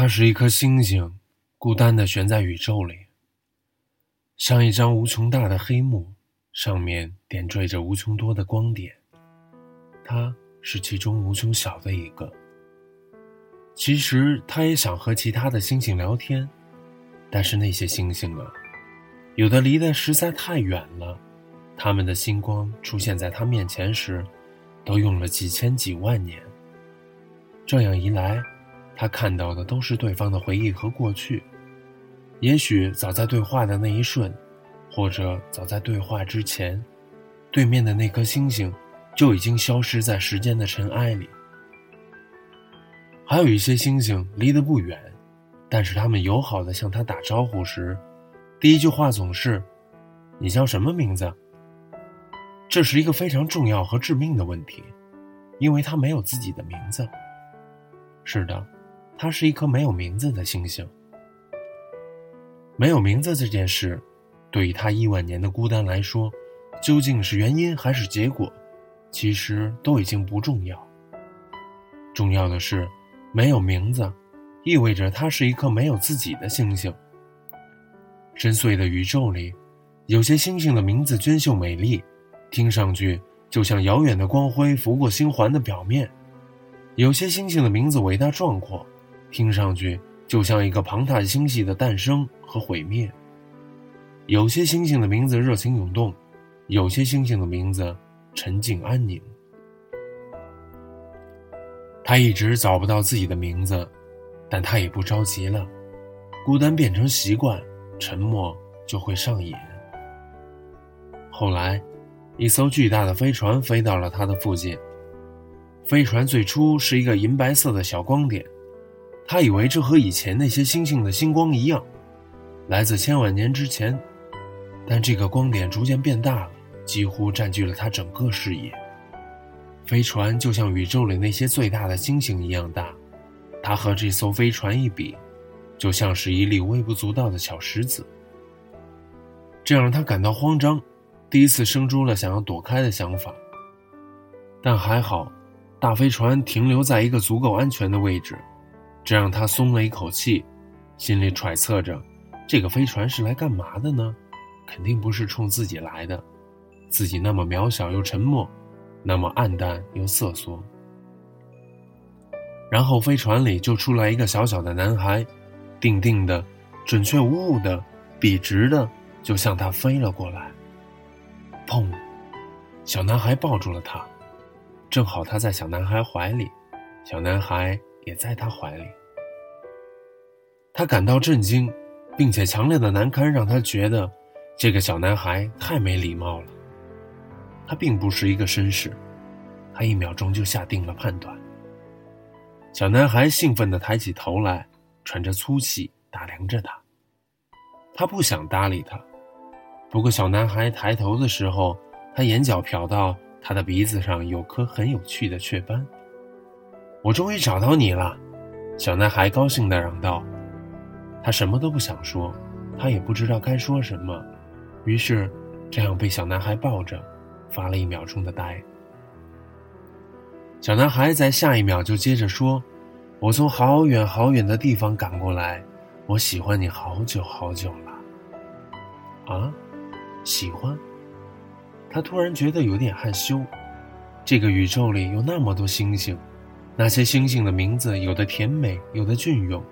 它是一颗星星，孤单的悬在宇宙里，像一张无穷大的黑幕，上面点缀着无穷多的光点。它是其中无穷小的一个。其实，他也想和其他的星星聊天，但是那些星星啊，有的离得实在太远了，他们的星光出现在他面前时，都用了几千几万年。这样一来，他看到的都是对方的回忆和过去。也许早在对话的那一瞬，或者早在对话之前，对面的那颗星星就已经消失在时间的尘埃里。还有一些星星离得不远，但是他们友好的向他打招呼时，第一句话总是：“你叫什么名字？”这是一个非常重要和致命的问题，因为他没有自己的名字。是的，它是一颗没有名字的星星。没有名字这件事，对于他亿万年的孤单来说，究竟是原因还是结果，其实都已经不重要。重要的是。没有名字，意味着它是一颗没有自己的星星。深邃的宇宙里，有些星星的名字娟秀美丽，听上去就像遥远的光辉拂过星环的表面；有些星星的名字伟大壮阔，听上去就像一个庞大星系的诞生和毁灭；有些星星的名字热情涌动，有些星星的名字沉静安宁。他一直找不到自己的名字，但他也不着急了。孤单变成习惯，沉默就会上瘾。后来，一艘巨大的飞船飞到了他的附近。飞船最初是一个银白色的小光点，他以为这和以前那些星星的星光一样，来自千万年之前。但这个光点逐渐变大了，几乎占据了他整个视野。飞船就像宇宙里那些最大的星星一样大，它和这艘飞船一比，就像是一粒微不足道的小石子。这让他感到慌张，第一次生出了想要躲开的想法。但还好，大飞船停留在一个足够安全的位置，这让他松了一口气，心里揣测着：这个飞船是来干嘛的呢？肯定不是冲自己来的，自己那么渺小又沉默。那么暗淡又瑟缩，然后飞船里就出来一个小小的男孩，定定的、准确无误的、笔直的就向他飞了过来。砰！小男孩抱住了他，正好他在小男孩怀里，小男孩也在他怀里。他感到震惊，并且强烈的难堪让他觉得这个小男孩太没礼貌了。他并不是一个绅士，他一秒钟就下定了判断。小男孩兴奋地抬起头来，喘着粗气打量着他。他不想搭理他，不过小男孩抬头的时候，他眼角瞟到他的鼻子上有颗很有趣的雀斑。我终于找到你了，小男孩高兴地嚷道。他什么都不想说，他也不知道该说什么，于是这样被小男孩抱着。发了一秒钟的呆，小男孩在下一秒就接着说：“我从好远好远的地方赶过来，我喜欢你好久好久了。”啊，喜欢？他突然觉得有点害羞。这个宇宙里有那么多星星，那些星星的名字有的甜美，有的隽永，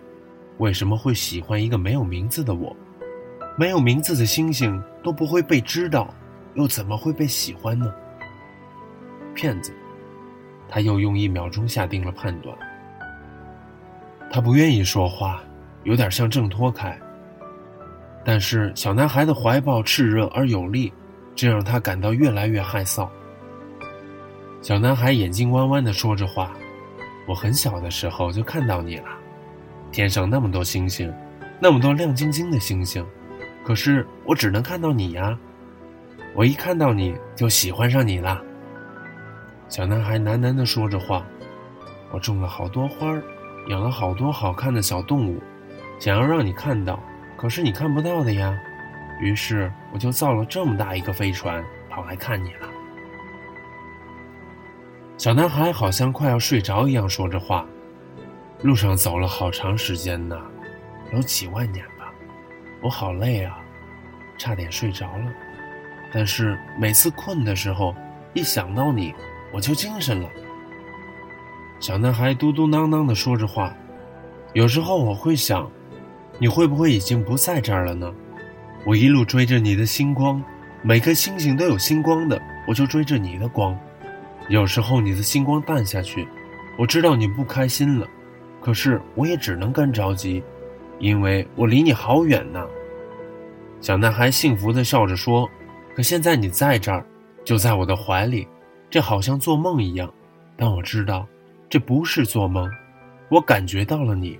为什么会喜欢一个没有名字的我？没有名字的星星都不会被知道。又怎么会被喜欢呢？骗子！他又用一秒钟下定了判断。他不愿意说话，有点像挣脱开。但是小男孩的怀抱炽热而有力，这让他感到越来越害臊。小男孩眼睛弯弯的说着话：“我很小的时候就看到你了，天上那么多星星，那么多亮晶晶的星星，可是我只能看到你呀。”我一看到你就喜欢上你了。小男孩喃喃地说着话。我种了好多花儿，养了好多好看的小动物，想要让你看到，可是你看不到的呀。于是我就造了这么大一个飞船，跑来看你了。小男孩好像快要睡着一样说着话。路上走了好长时间呢，有几万年吧。我好累啊，差点睡着了。但是每次困的时候，一想到你，我就精神了。小男孩嘟嘟囔囔的说着话，有时候我会想，你会不会已经不在这儿了呢？我一路追着你的星光，每颗星星都有星光的，我就追着你的光。有时候你的星光淡下去，我知道你不开心了，可是我也只能干着急，因为我离你好远呢。小男孩幸福地笑着说：“可现在你在这儿，就在我的怀里，这好像做梦一样。但我知道，这不是做梦，我感觉到了你，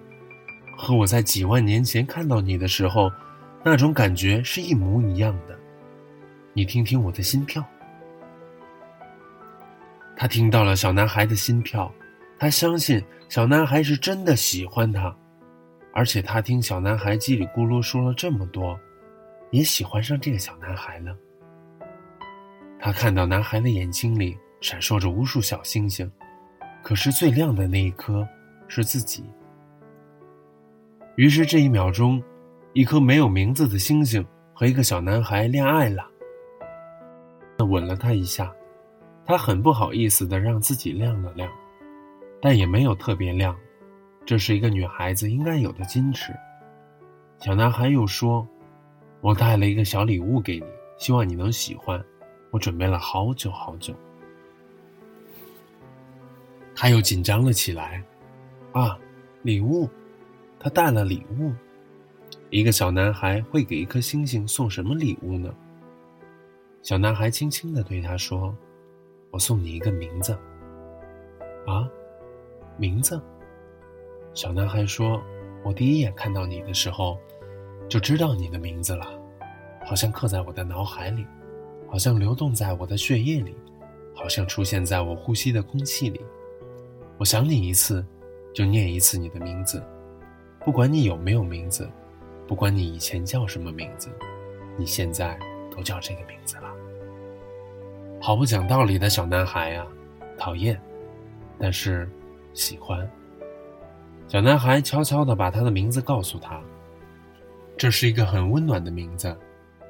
和我在几万年前看到你的时候。”那种感觉是一模一样的，你听听我的心跳。他听到了小男孩的心跳，他相信小男孩是真的喜欢他，而且他听小男孩叽里咕噜说了这么多，也喜欢上这个小男孩了。他看到男孩的眼睛里闪烁着无数小星星，可是最亮的那一颗是自己。于是这一秒钟。一颗没有名字的星星和一个小男孩恋爱了。吻了他一下，他很不好意思的让自己亮了亮，但也没有特别亮，这是一个女孩子应该有的矜持。小男孩又说：“我带了一个小礼物给你，希望你能喜欢。我准备了好久好久。”他又紧张了起来。啊，礼物，他带了礼物。一个小男孩会给一颗星星送什么礼物呢？小男孩轻轻的对他说：“我送你一个名字。”啊，名字？小男孩说：“我第一眼看到你的时候，就知道你的名字了，好像刻在我的脑海里，好像流动在我的血液里，好像出现在我呼吸的空气里。我想你一次，就念一次你的名字，不管你有没有名字。”不管你以前叫什么名字，你现在都叫这个名字了。好不讲道理的小男孩啊，讨厌，但是喜欢。小男孩悄悄地把他的名字告诉他。这是一个很温暖的名字，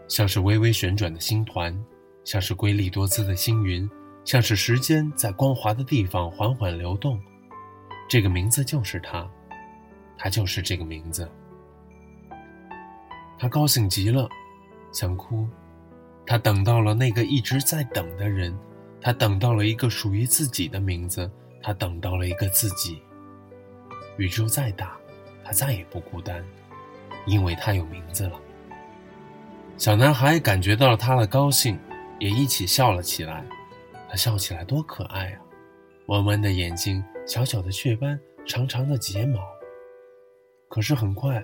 像是微微旋转的星团，像是瑰丽多姿的星云，像是时间在光滑的地方缓缓流动。这个名字就是他，他就是这个名字。他高兴极了，想哭。他等到了那个一直在等的人，他等到了一个属于自己的名字，他等到了一个自己。宇宙再大，他再也不孤单，因为他有名字了。小男孩感觉到了他的高兴，也一起笑了起来。他笑起来多可爱啊！弯弯的眼睛，小小的雀斑，长长的睫毛。可是很快。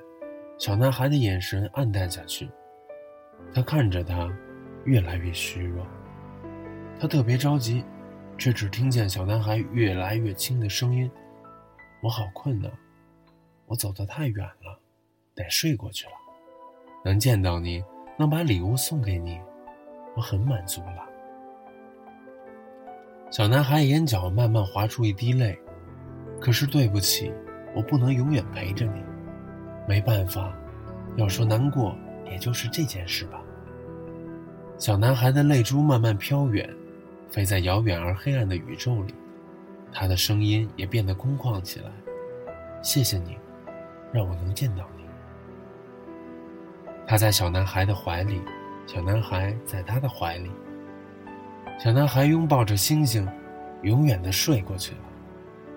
小男孩的眼神暗淡下去，他看着他，越来越虚弱。他特别着急，却只听见小男孩越来越轻的声音：“我好困呢，我走得太远了，得睡过去了。能见到你，能把礼物送给你，我很满足了。”小男孩眼角慢慢滑出一滴泪，可是对不起，我不能永远陪着你。没办法，要说难过，也就是这件事吧。小男孩的泪珠慢慢飘远，飞在遥远而黑暗的宇宙里，他的声音也变得空旷起来。谢谢你，让我能见到你。他在小男孩的怀里，小男孩在他的怀里。小男孩拥抱着星星，永远的睡过去了。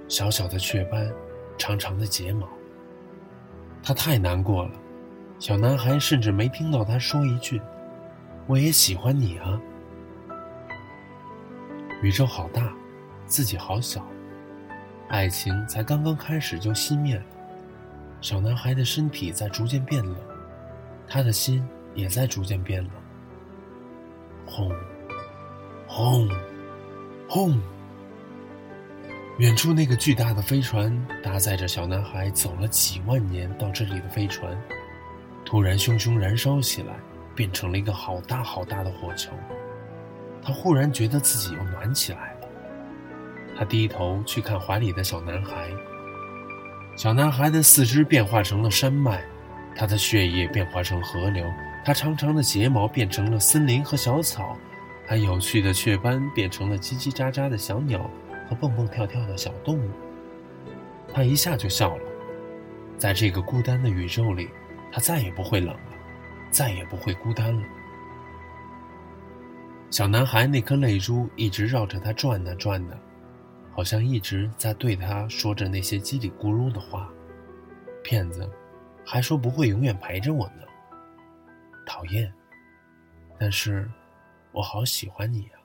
小小的雀斑，长长的睫毛。他太难过了，小男孩甚至没听到他说一句：“我也喜欢你啊。”宇宙好大，自己好小，爱情才刚刚开始就熄灭了。小男孩的身体在逐渐变冷，他的心也在逐渐变冷。轰，轰，轰。远处那个巨大的飞船搭载着小男孩走了几万年到这里的飞船，突然熊熊燃烧起来，变成了一个好大好大的火球。他忽然觉得自己又暖起来了。他低头去看怀里的小男孩，小男孩的四肢变化成了山脉，他的血液变化成河流，他长长的睫毛变成了森林和小草，他有趣的雀斑变成了叽叽喳喳的小鸟和蹦蹦跳跳的小动物。他一下就笑了，在这个孤单的宇宙里，他再也不会冷，再也不会孤单了。小男孩那颗泪珠一直绕着他转呢转呢。好像一直在对他说着那些叽里咕噜的话，骗子，还说不会永远陪着我呢。讨厌，但是，我好喜欢你呀。